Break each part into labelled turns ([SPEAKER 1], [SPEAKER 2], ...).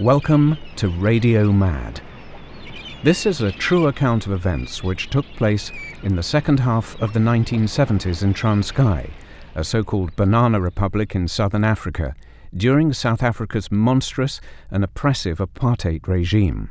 [SPEAKER 1] Welcome to Radio Mad. This is a true account of events which took place in the second half of the 1970s in Transkei, a so called banana republic in southern Africa, during South Africa's monstrous and oppressive apartheid regime.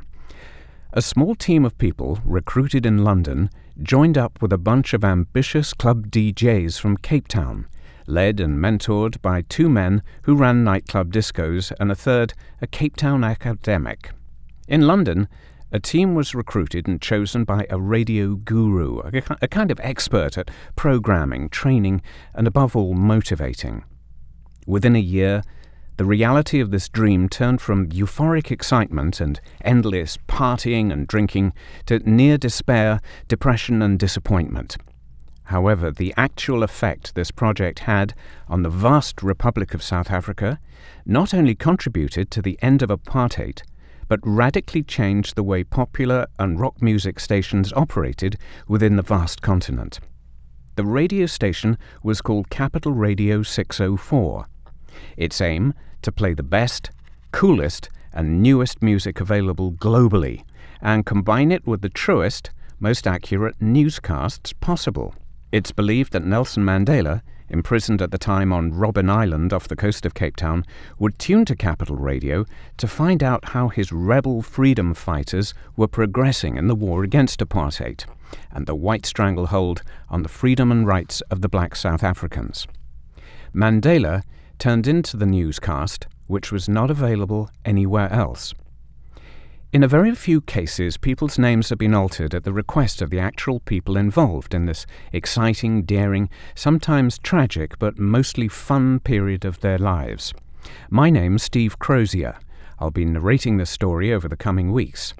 [SPEAKER 1] A small team of people, recruited in London, joined up with a bunch of ambitious club DJs from Cape Town led and mentored by two men who ran nightclub discos and a third, a Cape Town academic. In London, a team was recruited and chosen by a radio guru, a, kind of expert at programming, training, and above all, motivating. Within a year, the reality of this dream turned from euphoric excitement and endless partying and drinking to near despair, depression, and disappointment. However, the actual effect this project had on the vast Republic of South Africa not only contributed to the end of apartheid, but radically changed the way popular and rock music stations operated within the vast continent. The radio station was called Capital Radio 604. Its aim to play the best, coolest, and newest music available globally, and combine it with the truest, most accurate newscasts possible. It's believed that Nelson Mandela, imprisoned at the time on Robben Island off the coast of Cape Town, would tune to Capital Radio to find out how his rebel freedom fighters were progressing in the war against apartheid and the white stranglehold on the freedom and rights of the black South Africans. Mandela turned into the newscast, which was not available anywhere else. In a very few cases, people's names have been altered at the request of the actual people involved in this exciting, daring, sometimes tragic, but mostly fun period of their lives. My name's Steve Crozier. I'll be narrating this story over the coming weeks.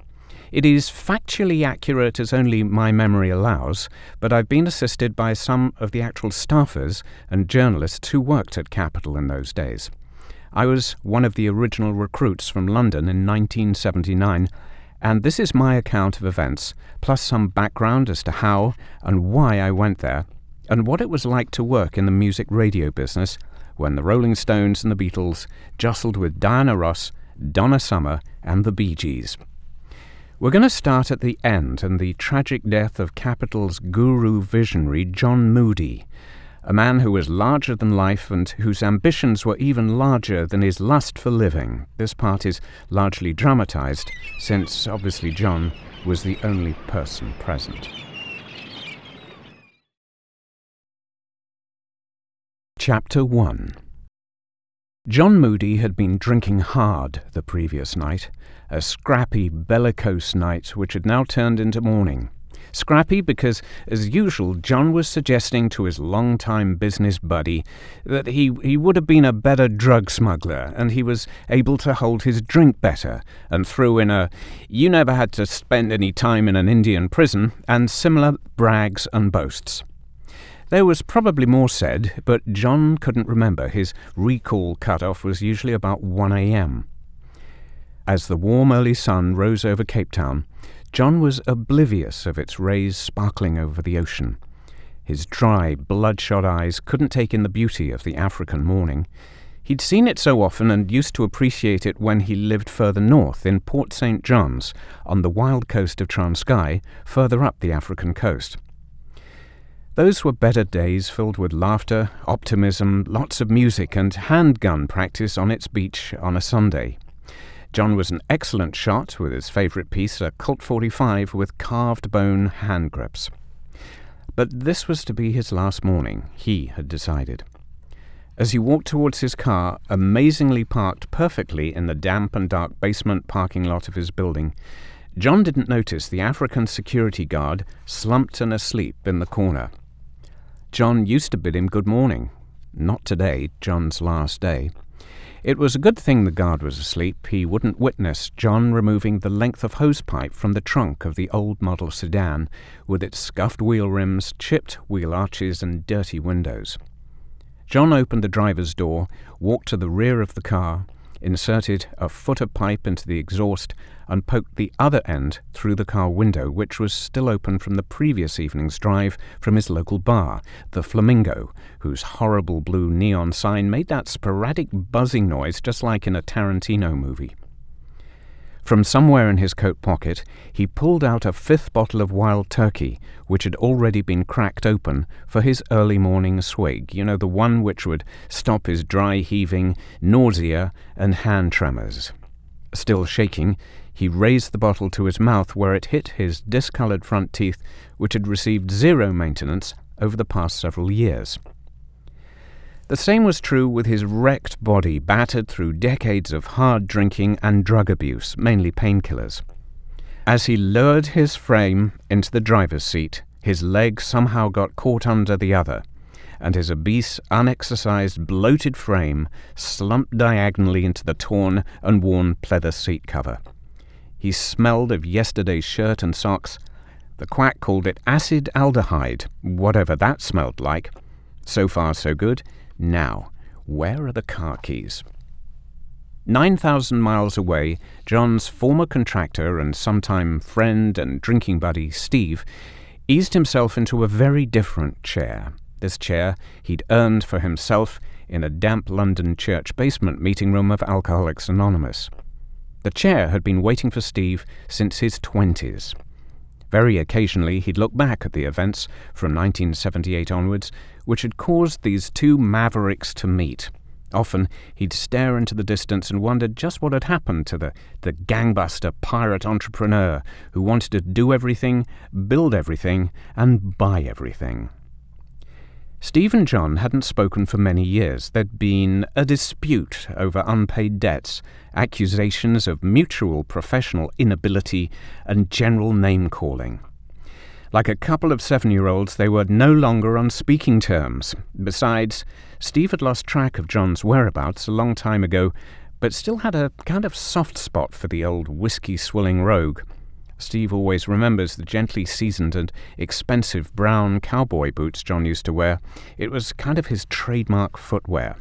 [SPEAKER 1] It is factually accurate as only my memory allows, but I've been assisted by some of the actual staffers and journalists who worked at Capital in those days. I was one of the original recruits from London in 1979, and this is my account of events, plus some background as to how and why I went there, and what it was like to work in the music radio business when the Rolling Stones and the Beatles jostled with Diana Ross, Donna Summer, and the Bee Gees. We're going to start at the end and the tragic death of Capital's guru visionary John Moody, a man who was larger than life and whose ambitions were even larger than his lust for living. This part is largely dramatized, since obviously John was the only person present. Chapter 1 John Moody had been drinking hard the previous night, a scrappy, bellicose night which had now turned into morning. Scrappy because, as usual, John was suggesting to his long-time business buddy that he, he would have been a better drug smuggler and he was able to hold his drink better, and threw in a you never had to spend any time in an Indian prison and similar brags and boasts. There was probably more said, but John couldn't remember. His recall cut-off was usually about 1 a.m. As the warm early sun rose over Cape Town, John was oblivious of its rays sparkling over the ocean. His dry, bloodshot eyes couldn't take in the beauty of the African morning. He'd seen it so often and used to appreciate it when he lived further north in Port St. John's on the wild coast of Transkei, further up the African coast. Those were better days filled with laughter, optimism, lots of music, and handgun practice on its beach on a Sunday. John was an excellent shot with his favourite piece, a Colt 45 with carved bone hand grips. But this was to be his last morning, he had decided. As he walked towards his car, amazingly parked perfectly in the damp and dark basement parking lot of his building, John didn't notice the African security guard slumped and asleep in the corner. John used to bid him good morning. Not today, John's last day. It was a good thing the guard was asleep. He wouldn't witness John removing the length of hosepipe from the trunk of the old model sedan with its scuffed wheel rims, chipped wheel arches, and dirty windows. John opened the driver's door, walked to the rear of the car, inserted a footer pipe into the exhaust, and poked the other end through the car window, which was still open from the previous evening's drive from his local bar, the Flamingo, whose horrible blue neon sign made that sporadic buzzing noise just like in a Tarantino movie. From somewhere in his coat pocket, he pulled out a fifth bottle of wild turkey, which had already been cracked open for his early morning swig, you know, the one which would stop his dry heaving, nausea, and hand tremors. Still shaking, he raised the bottle to his mouth where it hit his discoloured front teeth, which had received zero maintenance over the past several years. The same was true with his wrecked body, battered through decades of hard drinking and drug abuse, mainly painkillers. As he lowered his frame into the driver's seat, his leg somehow got caught under the other, and his obese, unexercised, bloated frame slumped diagonally into the torn and worn pleather seat cover. He smelled of yesterday's shirt and socks. The quack called it acetaldehyde, whatever that smelled like. So far, so good. Now, where are the car keys? 9,000 miles away, John's former contractor and sometime friend and drinking buddy, Steve, eased himself into a very different chair. This chair he'd earned for himself in a damp London church basement meeting room of Alcoholics Anonymous. The chair had been waiting for Steve since his twenties. Very occasionally he'd look back at the events from 1978 onwards which had caused these two mavericks to meet. Often he'd stare into the distance and wonder just what had happened to the, the gangbuster pirate entrepreneur who wanted to do everything, build everything, and buy everything. Steve and John hadn't spoken for many years. There'd been a dispute over unpaid debts, accusations of mutual professional inability, and general name calling. Like a couple of seven year olds, they were no longer on speaking terms. Besides, Steve had lost track of John's whereabouts a long time ago, but still had a kind of soft spot for the old whiskey swilling rogue. Steve always remembers the gently seasoned and expensive brown cowboy boots John used to wear. It was kind of his trademark footwear.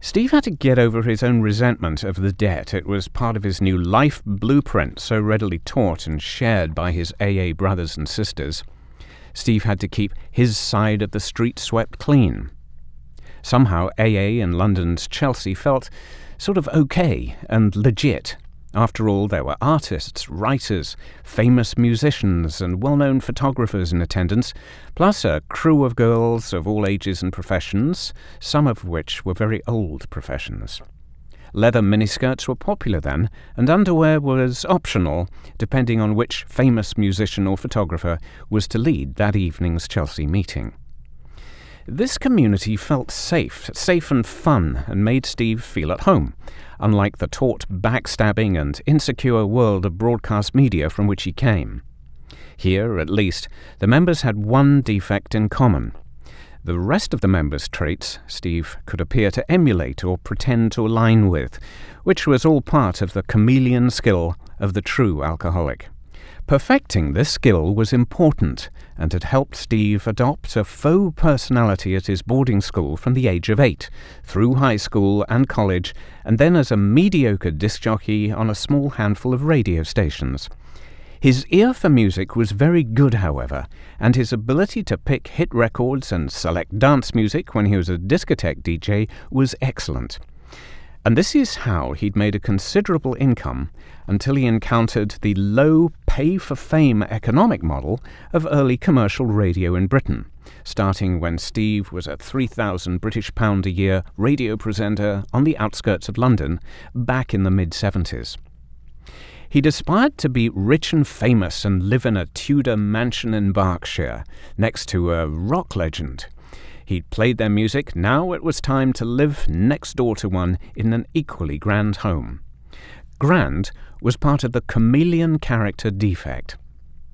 [SPEAKER 1] Steve had to get over his own resentment of the debt. It was part of his new life blueprint, so readily taught and shared by his AA brothers and sisters. Steve had to keep his side of the street swept clean. Somehow, AA in London's Chelsea felt sort of okay and legit. After all, there were artists, writers, famous musicians, and well known photographers in attendance, plus a crew of girls of all ages and professions, some of which were very old professions. Leather miniskirts were popular then, and underwear was optional, depending on which famous musician or photographer was to lead that evening's Chelsea meeting. This community felt safe, safe and fun, and made Steve feel at home unlike the taut, backstabbing, and insecure world of broadcast media from which he came. Here, at least, the members had one defect in common. The rest of the members' traits Steve could appear to emulate or pretend to align with, which was all part of the chameleon skill of the true alcoholic. Perfecting this skill was important and had helped Steve adopt a faux personality at his boarding school from the age of eight, through high school and college, and then as a mediocre disc jockey on a small handful of radio stations. His ear for music was very good, however, and his ability to pick hit records and select dance music when he was a discotheque DJ was excellent. And this is how he'd made a considerable income until he encountered the low pay for fame economic model of early commercial radio in Britain, starting when Steve was a 3,000 British pound a year radio presenter on the outskirts of London back in the mid 70s. He'd aspired to be rich and famous and live in a Tudor mansion in Berkshire, next to a rock legend He'd played their music, now it was time to live next door to one in an equally grand home. Grand was part of the chameleon character defect.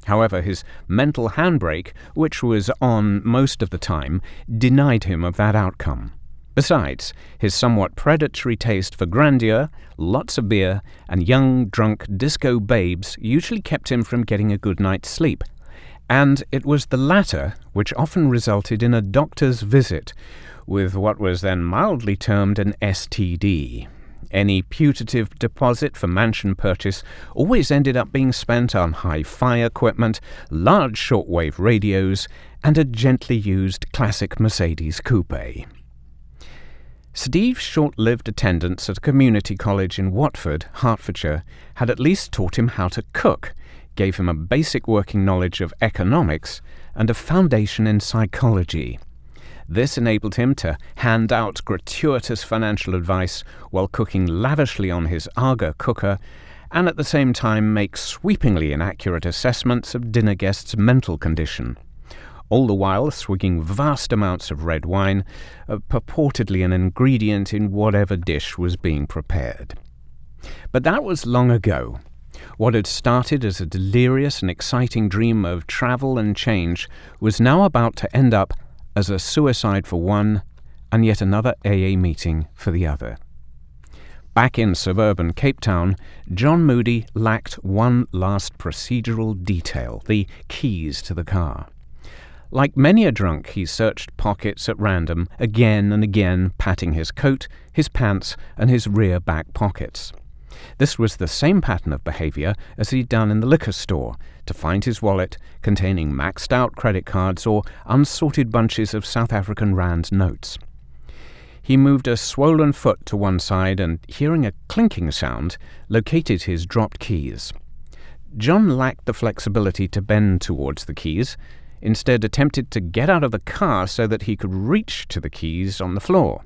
[SPEAKER 1] However, his mental handbrake, which was on most of the time, denied him of that outcome. Besides, his somewhat predatory taste for grandeur, lots of beer, and young, drunk disco babes usually kept him from getting a good night's sleep, and it was the latter which often resulted in a doctor's visit with what was then mildly termed an STD. Any putative deposit for mansion purchase always ended up being spent on hi fi equipment, large shortwave radios, and a gently used classic Mercedes coupe. Steve's short lived attendance at a community college in Watford, Hertfordshire, had at least taught him how to cook, gave him a basic working knowledge of economics, and a foundation in psychology. This enabled him to hand out gratuitous financial advice while cooking lavishly on his Aga cooker and at the same time make sweepingly inaccurate assessments of dinner guests' mental condition. All the while swigging vast amounts of red wine, uh, purportedly an ingredient in whatever dish was being prepared. But that was long ago. What had started as a delirious and exciting dream of travel and change was now about to end up as a suicide for one and yet another AA meeting for the other. Back in suburban Cape Town, John Moody lacked one last procedural detail the keys to the car. Like many a drunk, he searched pockets at random, again and again patting his coat, his pants, and his rear back pockets. This was the same pattern of behavior as he'd done in the liquor store to find his wallet containing maxed out credit cards or unsorted bunches of South African Rand notes. He moved a swollen foot to one side and, hearing a clinking sound, located his dropped keys. John lacked the flexibility to bend towards the keys, instead attempted to get out of the car so that he could reach to the keys on the floor.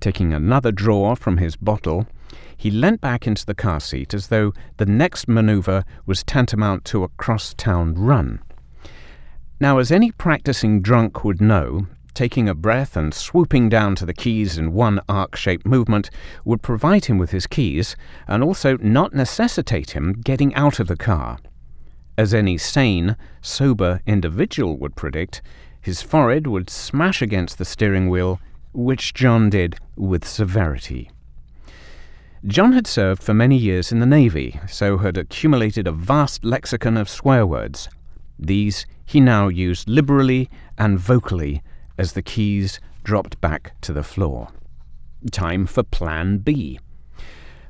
[SPEAKER 1] Taking another drawer from his bottle, he leant back into the car seat as though the next maneuver was tantamount to a cross town run. Now, as any practicing drunk would know, taking a breath and swooping down to the keys in one arc shaped movement would provide him with his keys and also not necessitate him getting out of the car. As any sane, sober individual would predict, his forehead would smash against the steering wheel, which John did with severity. John had served for many years in the Navy, so had accumulated a vast lexicon of swear words. These he now used liberally and vocally as the keys dropped back to the floor. Time for Plan B.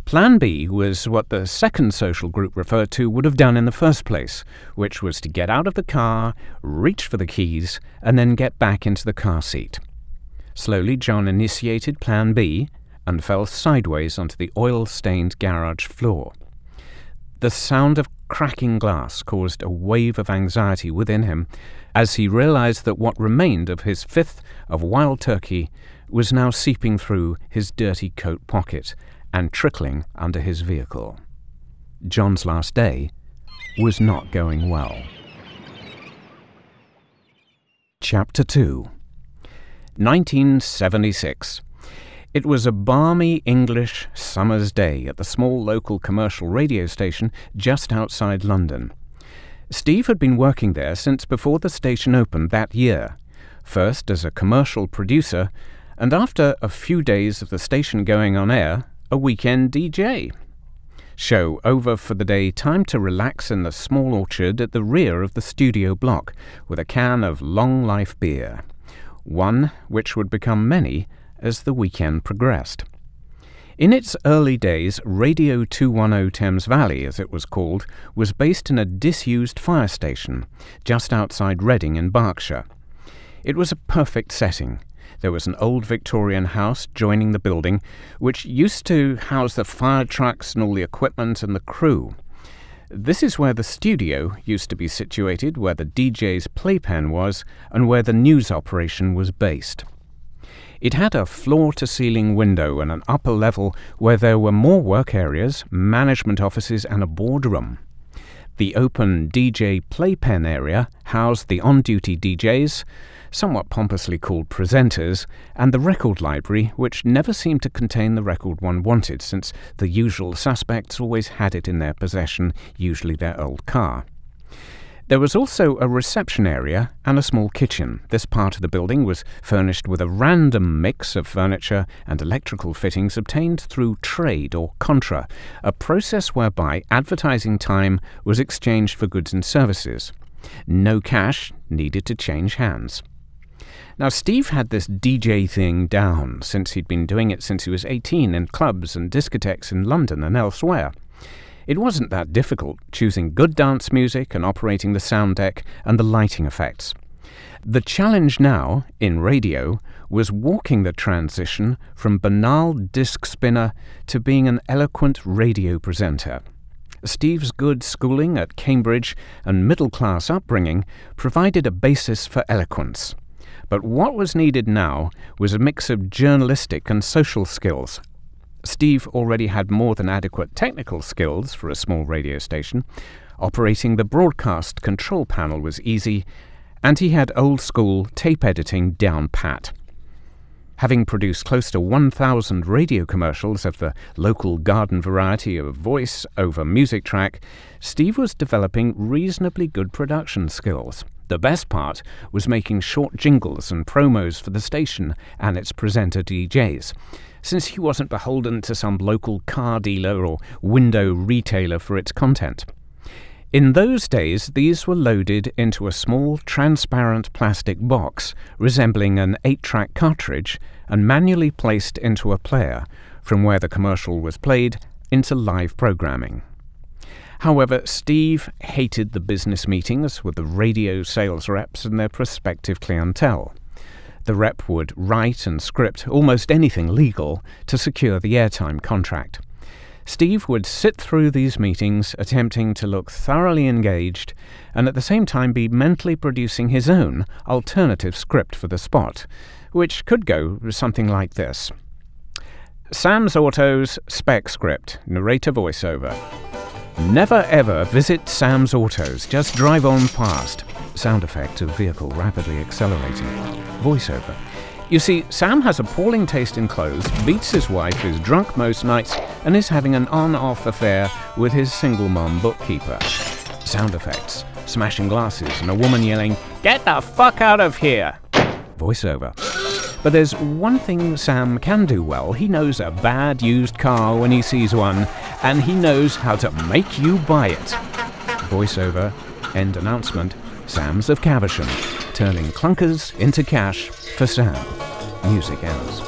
[SPEAKER 1] Plan B was what the second social group referred to would have done in the first place, which was to get out of the car, reach for the keys, and then get back into the car seat. Slowly, John initiated Plan B and fell sideways onto the oil stained garage floor. The sound of cracking glass caused a wave of anxiety within him as he realized that what remained of his fifth of wild turkey was now seeping through his dirty coat pocket and trickling under his vehicle. John's last day was not going well. Chapter 2 1976. It was a balmy English summer's day at the small local commercial radio station just outside London. Steve had been working there since before the station opened that year, first as a commercial producer, and after a few days of the station going on air, a weekend DJ. Show over for the day, time to relax in the small orchard at the rear of the studio block with a can of long life beer, one which would become many as the weekend progressed. In its early days, Radio 210 Thames Valley, as it was called, was based in a disused fire station just outside Reading in Berkshire. It was a perfect setting. There was an old Victorian house joining the building, which used to house the fire trucks and all the equipment and the crew. This is where the studio used to be situated, where the DJ's playpen was, and where the news operation was based. It had a floor to ceiling window and an upper level where there were more work areas, management offices, and a boardroom. The open DJ playpen area housed the on duty DJs, somewhat pompously called presenters, and the record library, which never seemed to contain the record one wanted, since the usual suspects always had it in their possession, usually their old car. There was also a reception area and a small kitchen. This part of the building was furnished with a random mix of furniture and electrical fittings obtained through trade or contra, a process whereby advertising time was exchanged for goods and services. No cash needed to change hands. Now, Steve had this DJ thing down since he'd been doing it since he was 18 in clubs and discotheques in London and elsewhere. It wasn't that difficult, choosing good dance music and operating the sound deck and the lighting effects. The challenge now, in radio, was walking the transition from banal disc spinner to being an eloquent radio presenter. Steve's good schooling at Cambridge and middle class upbringing provided a basis for eloquence. But what was needed now was a mix of journalistic and social skills. Steve already had more than adequate technical skills for a small radio station. Operating the broadcast control panel was easy, and he had old school tape editing down pat. Having produced close to 1,000 radio commercials of the local garden variety of voice over music track, Steve was developing reasonably good production skills. The best part was making short jingles and promos for the station and its presenter DJs, since he wasn't beholden to some local car dealer or window retailer for its content. In those days, these were loaded into a small transparent plastic box resembling an 8 track cartridge and manually placed into a player, from where the commercial was played into live programming. However, Steve hated the business meetings with the radio sales reps and their prospective clientele. The rep would write and script almost anything legal to secure the airtime contract. Steve would sit through these meetings attempting to look thoroughly engaged and at the same time be mentally producing his own alternative script for the spot, which could go something like this Sam's Autos spec script, narrator voiceover. Never ever visit Sam's Autos, just drive on past. Sound effect of vehicle rapidly accelerating. Voiceover. You see, Sam has appalling taste in clothes, beats his wife, is drunk most nights, and is having an on off affair with his single mom bookkeeper. Sound effects smashing glasses and a woman yelling, Get the fuck out of here! Voiceover. But there's one thing Sam can do well. He knows a bad used car when he sees one, and he knows how to make you buy it. Voiceover. End announcement. Sam's of Caversham, turning clunkers into cash for Sam. Music ends.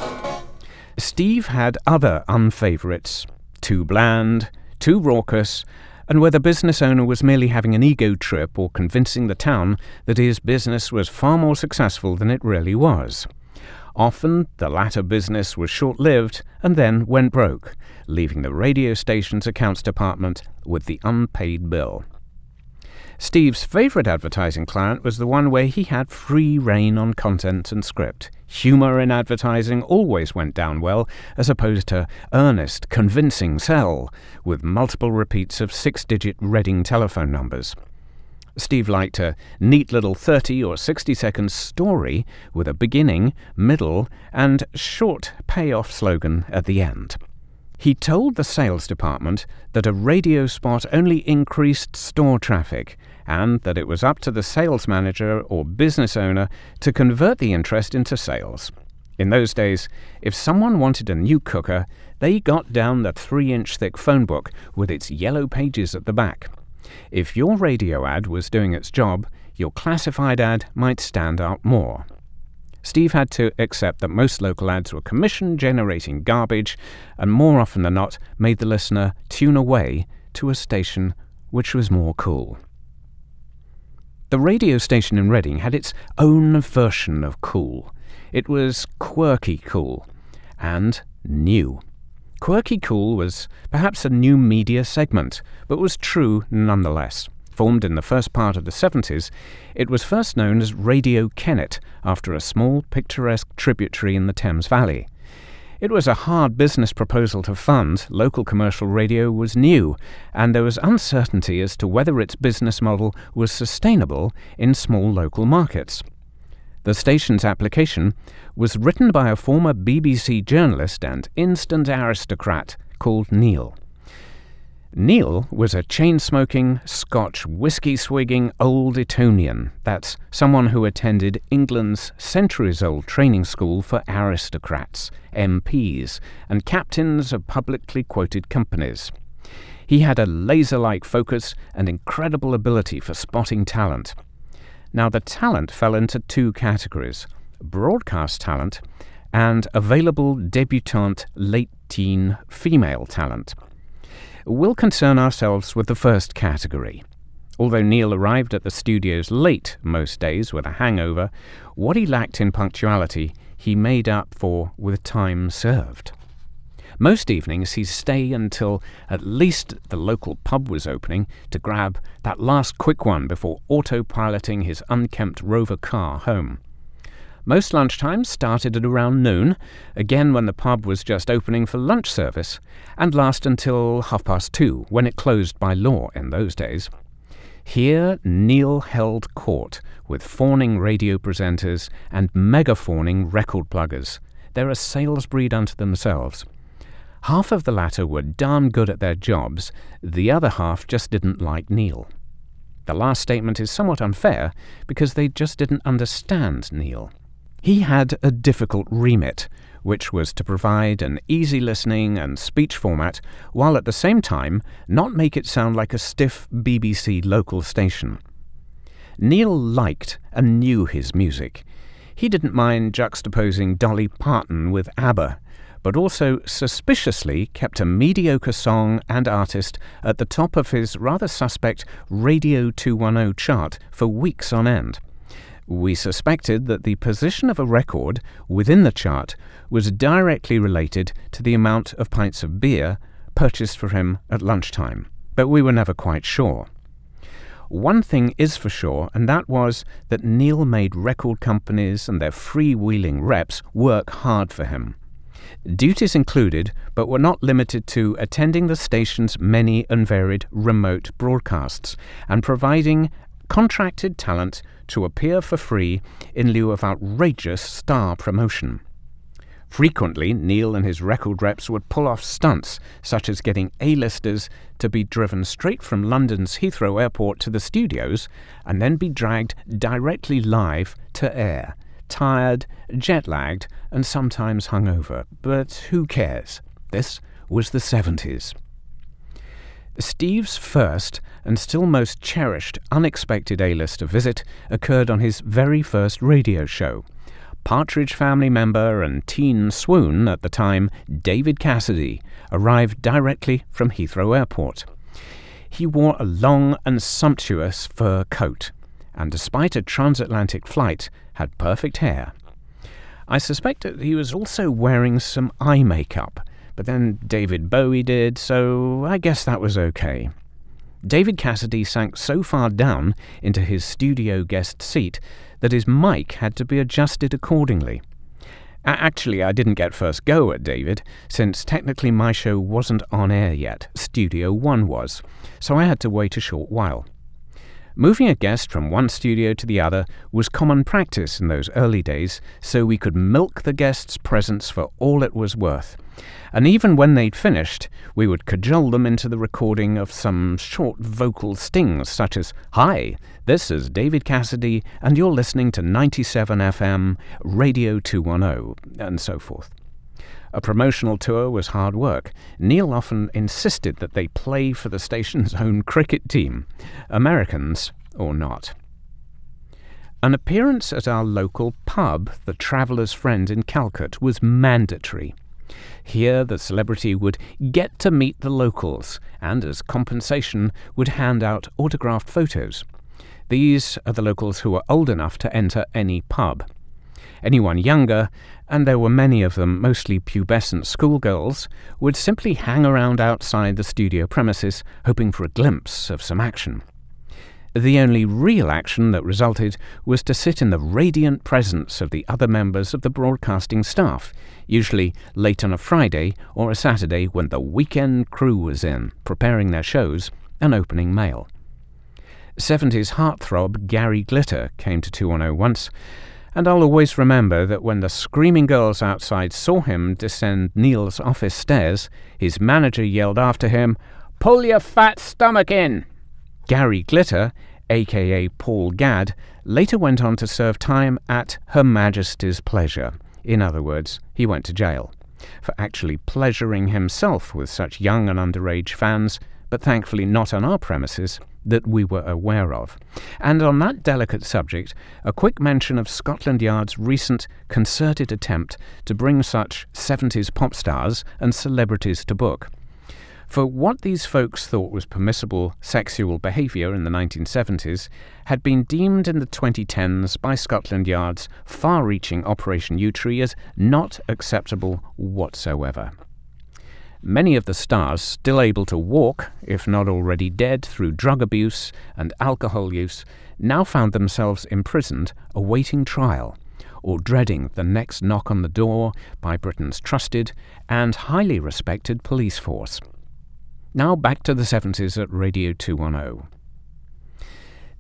[SPEAKER 1] Steve had other unfavourites. Too bland, too raucous, and where the business owner was merely having an ego trip or convincing the town that his business was far more successful than it really was. Often, the latter business was short lived and then went broke, leaving the radio station's accounts department with the unpaid bill. Steve's favourite advertising client was the one where he had free rein on content and script. Humour in advertising always went down well, as opposed to earnest, convincing sell, with multiple repeats of six digit Reading telephone numbers. Steve liked a neat little 30 or 60 second story with a beginning, middle, and short payoff slogan at the end. He told the sales department that a radio spot only increased store traffic and that it was up to the sales manager or business owner to convert the interest into sales. In those days, if someone wanted a new cooker, they got down the three inch thick phone book with its yellow pages at the back. If your radio ad was doing its job, your classified ad might stand out more. Steve had to accept that most local ads were commission generating garbage and more often than not made the listener tune away to a station which was more cool. The radio station in Reading had its own version of cool. It was quirky cool and new. Quirky Cool was perhaps a new media segment, but was true nonetheless. Formed in the first part of the 70s, it was first known as Radio Kennet after a small picturesque tributary in the Thames Valley. It was a hard business proposal to fund, local commercial radio was new, and there was uncertainty as to whether its business model was sustainable in small local markets. The station's application was written by a former BBC journalist and instant aristocrat called Neil. Neil was a chain smoking, Scotch whisky swigging old Etonian. That's someone who attended England's centuries old training school for aristocrats, MPs, and captains of publicly quoted companies. He had a laser like focus and incredible ability for spotting talent. Now, the talent fell into two categories broadcast talent and available debutante late teen female talent. We'll concern ourselves with the first category. Although Neil arrived at the studios late most days with a hangover, what he lacked in punctuality he made up for with time served. Most evenings he'd stay until at least the local pub was opening to grab that last quick one before autopiloting his unkempt Rover car home. Most lunchtimes started at around noon, again when the pub was just opening for lunch service, and last until half past two, when it closed by law in those days. Here, Neil held court with fawning radio presenters and megafawning record pluggers. They're a sales breed unto themselves. Half of the latter were darn good at their jobs, the other half just didn't like Neil. The last statement is somewhat unfair because they just didn't understand Neil. He had a difficult remit, which was to provide an easy listening and speech format while at the same time not make it sound like a stiff BBC local station. Neil liked and knew his music. He didn't mind juxtaposing Dolly Parton with ABBA, but also suspiciously kept a mediocre song and artist at the top of his rather suspect Radio 210 chart for weeks on end. We suspected that the position of a record within the chart was directly related to the amount of pints of beer purchased for him at lunchtime, but we were never quite sure. One thing is for sure, and that was that Neil made record companies and their freewheeling reps work hard for him. Duties included, but were not limited to, attending the station's many and varied remote broadcasts and providing contracted talent to appear for free in lieu of outrageous star promotion. Frequently, Neil and his record reps would pull off stunts, such as getting A-listers to be driven straight from London's Heathrow Airport to the studios and then be dragged directly live to air, tired, jet lagged, and sometimes hungover. But who cares? This was the 70s. Steve's first and still most cherished unexpected A-lister visit occurred on his very first radio show. Partridge Family member and teen swoon at the time, David Cassidy, arrived directly from Heathrow Airport. He wore a long and sumptuous fur coat, and despite a transatlantic flight, had perfect hair. I suspect that he was also wearing some eye makeup, but then David Bowie did, so I guess that was okay. David Cassidy sank so far down into his studio guest seat that his mic had to be adjusted accordingly. Actually, I didn't get first go at David, since technically my show wasn't on air yet, Studio One was, so I had to wait a short while. Moving a guest from one studio to the other was common practice in those early days, so we could milk the guest's presence for all it was worth. And even when they'd finished, we would cajole them into the recording of some short vocal stings, such as, Hi, this is David Cassidy, and you're listening to 97 FM, Radio 210, and so forth. A promotional tour was hard work. Neil often insisted that they play for the station's own cricket team, Americans or not. An appearance at our local pub, the Traveller's Friend in Calcot, was mandatory. Here, the celebrity would get to meet the locals and, as compensation, would hand out autographed photos. These are the locals who are old enough to enter any pub. Anyone younger, and there were many of them, mostly pubescent schoolgirls, would simply hang around outside the studio premises, hoping for a glimpse of some action. The only real action that resulted was to sit in the radiant presence of the other members of the broadcasting staff, usually late on a Friday or a Saturday when the weekend crew was in, preparing their shows and opening mail. 70s heartthrob Gary Glitter came to 210 once and I'll always remember that when the screaming girls outside saw him descend Neil's office stairs, his manager yelled after him, Pull your fat stomach in! Gary Glitter, aka Paul Gadd, later went on to serve time at Her Majesty's pleasure. In other words, he went to jail for actually pleasuring himself with such young and underage fans, but thankfully not on our premises that we were aware of. And on that delicate subject, a quick mention of Scotland Yard's recent concerted attempt to bring such 70s pop stars and celebrities to book. For what these folks thought was permissible sexual behaviour in the 1970s had been deemed in the 2010s by Scotland Yard's far reaching Operation Yewtree as not acceptable whatsoever. Many of the stars, still able to walk, if not already dead through drug abuse and alcohol use, now found themselves imprisoned awaiting trial or dreading the next knock on the door by Britain's trusted and highly respected police force. Now back to the 70s at Radio 210.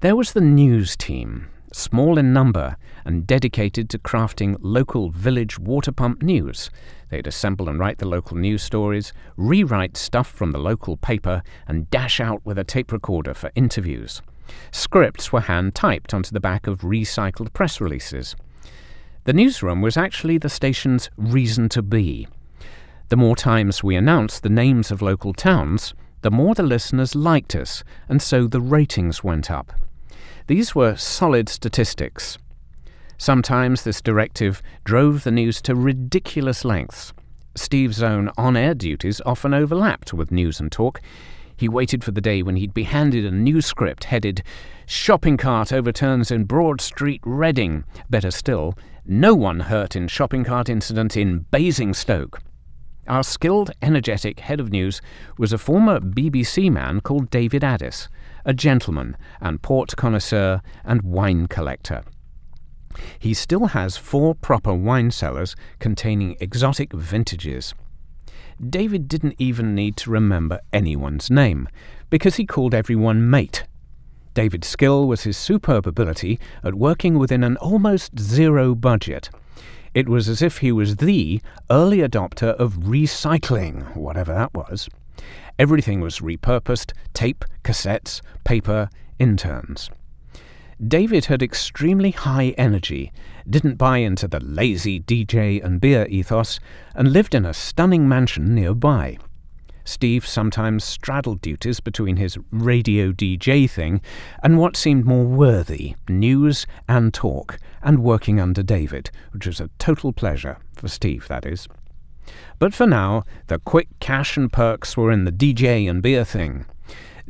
[SPEAKER 1] There was the news team, small in number and dedicated to crafting local village water pump news. They'd assemble and write the local news stories, rewrite stuff from the local paper, and dash out with a tape recorder for interviews. Scripts were hand typed onto the back of recycled press releases. The newsroom was actually the station's reason to be. The more times we announced the names of local towns, the more the listeners liked us, and so the ratings went up. These were solid statistics. Sometimes this directive drove the news to ridiculous lengths. Steve's own on air duties often overlapped with news and talk. He waited for the day when he'd be handed a new script headed Shopping Cart Overturns in Broad Street, Reading. Better still, No One Hurt in Shopping Cart Incident in Basingstoke. Our skilled, energetic head of news was a former BBC man called David Addis, a gentleman and port connoisseur and wine collector. He still has four proper wine cellars containing exotic vintages. David didn't even need to remember anyone's name, because he called everyone mate. David's skill was his superb ability at working within an almost zero budget – it was as if he was the early adopter of recycling, whatever that was. Everything was repurposed tape, cassettes, paper, interns. David had extremely high energy, didn't buy into the lazy DJ and beer ethos, and lived in a stunning mansion nearby. Steve sometimes straddled duties between his radio DJ thing and what seemed more worthy news and talk, and working under David, which was a total pleasure, for Steve, that is. But for now, the quick cash and perks were in the DJ and beer thing.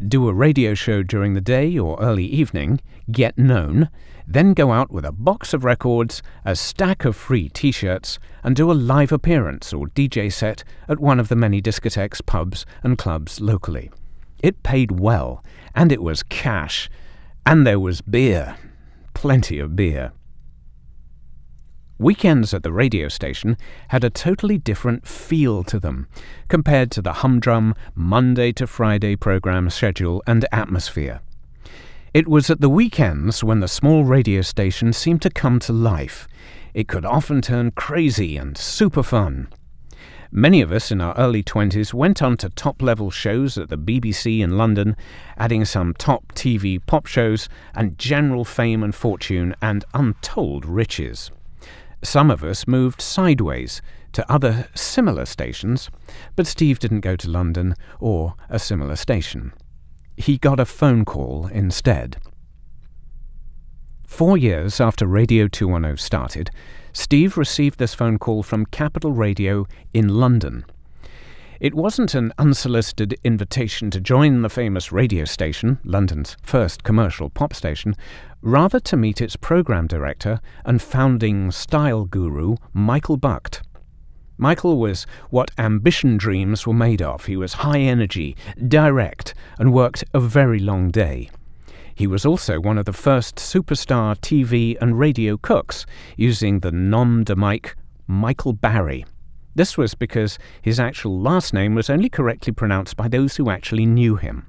[SPEAKER 1] Do a radio show during the day or early evening, get known, then go out with a box of records, a stack of free t shirts, and do a live appearance or DJ set at one of the many discotheques, pubs, and clubs locally. It paid well, and it was cash, and there was beer. Plenty of beer. Weekends at the radio station had a totally different feel to them compared to the humdrum Monday to Friday program schedule and atmosphere. It was at the weekends when the small radio station seemed to come to life. It could often turn crazy and super fun. Many of us in our early 20s went on to top level shows at the BBC in London, adding some top TV pop shows and general fame and fortune and untold riches. Some of us moved sideways to other similar stations, but Steve didn't go to London or a similar station he got a phone call instead. Four years after Radio 210 started, Steve received this phone call from Capital Radio in London. It wasn't an unsolicited invitation to join the famous radio station, London's first commercial pop station, rather to meet its program director and founding style guru, Michael Bukht. Michael was what ambition dreams were made of. He was high energy, direct, and worked a very long day. He was also one of the first superstar TV and radio cooks, using the nom de Mike Michael Barry. This was because his actual last name was only correctly pronounced by those who actually knew him.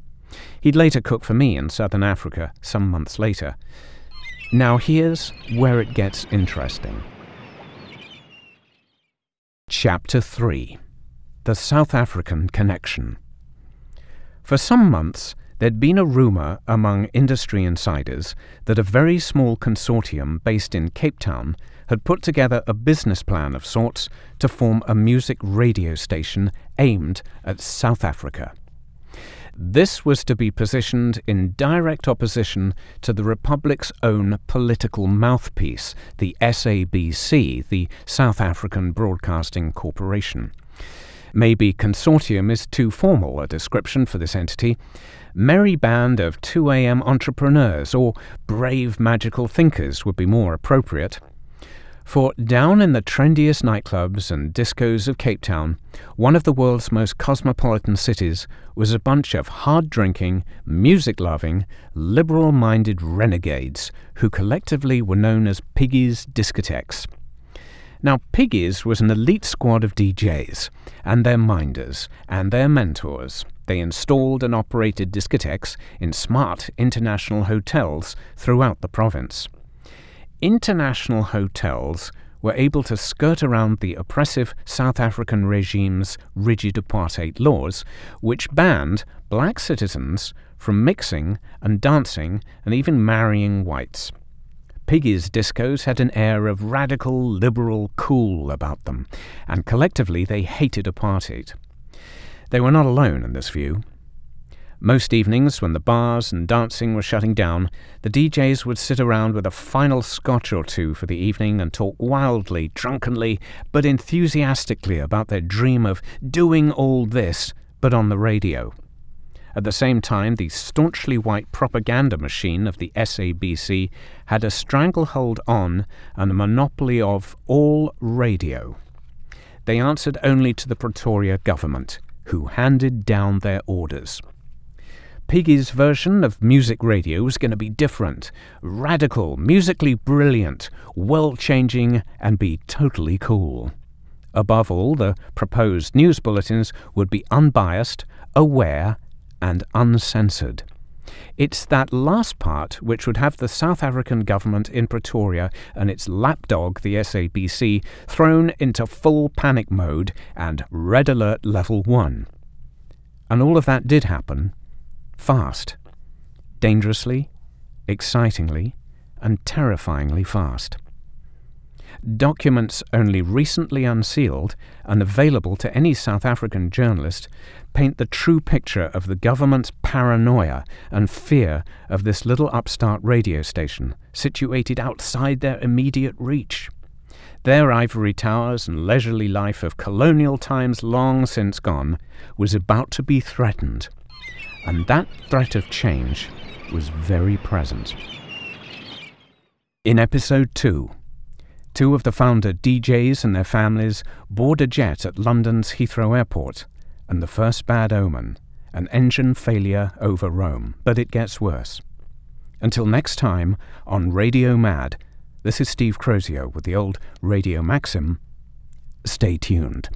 [SPEAKER 1] He'd later cook for me in southern Africa some months later. Now here's where it gets interesting. Chapter 3 The South African Connection. For some months, there'd been a rumour among industry insiders that a very small consortium based in Cape Town had put together a business plan of sorts to form a music radio station aimed at South Africa. This was to be positioned in direct opposition to the Republic's own political mouthpiece, the SABC, the South African Broadcasting Corporation. Maybe consortium is too formal a description for this entity. Merry band of 2am entrepreneurs or brave magical thinkers would be more appropriate. For down in the trendiest nightclubs and discos of Cape Town, one of the world's most cosmopolitan cities, was a bunch of hard drinking, music loving, liberal minded renegades who collectively were known as Piggy's Discotheques. Now, Piggies was an elite squad of DJs and their minders and their mentors. They installed and operated discotheques in smart international hotels throughout the province international hotels were able to skirt around the oppressive South African regime's rigid apartheid laws, which banned black citizens from mixing and dancing and even marrying whites. Piggy's discos had an air of radical, liberal cool about them, and collectively they hated apartheid. They were not alone in this view. Most evenings, when the bars and dancing were shutting down, the DJs would sit around with a final scotch or two for the evening and talk wildly, drunkenly, but enthusiastically about their dream of doing all this, but on the radio. At the same time, the staunchly white propaganda machine of the SABC had a stranglehold on and a monopoly of all radio. They answered only to the Pretoria government, who handed down their orders. Piggy's version of music radio was going to be different, radical, musically brilliant, world changing, and be totally cool. Above all, the proposed news bulletins would be unbiased, aware, and uncensored. It's that last part which would have the South African government in Pretoria and its lapdog, the SABC, thrown into full panic mode and red alert level 1. And all of that did happen Fast. Dangerously, excitingly, and terrifyingly fast. Documents only recently unsealed and available to any South African journalist paint the true picture of the government's paranoia and fear of this little upstart radio station situated outside their immediate reach. Their ivory towers and leisurely life of colonial times long since gone was about to be threatened and that threat of change was very present. In episode 2, two of the founder DJs and their families board a jet at London's Heathrow Airport, and the first bad omen an engine failure over Rome, but it gets worse. Until next time on Radio Mad, this is Steve Crozio with the old Radio Maxim. Stay tuned.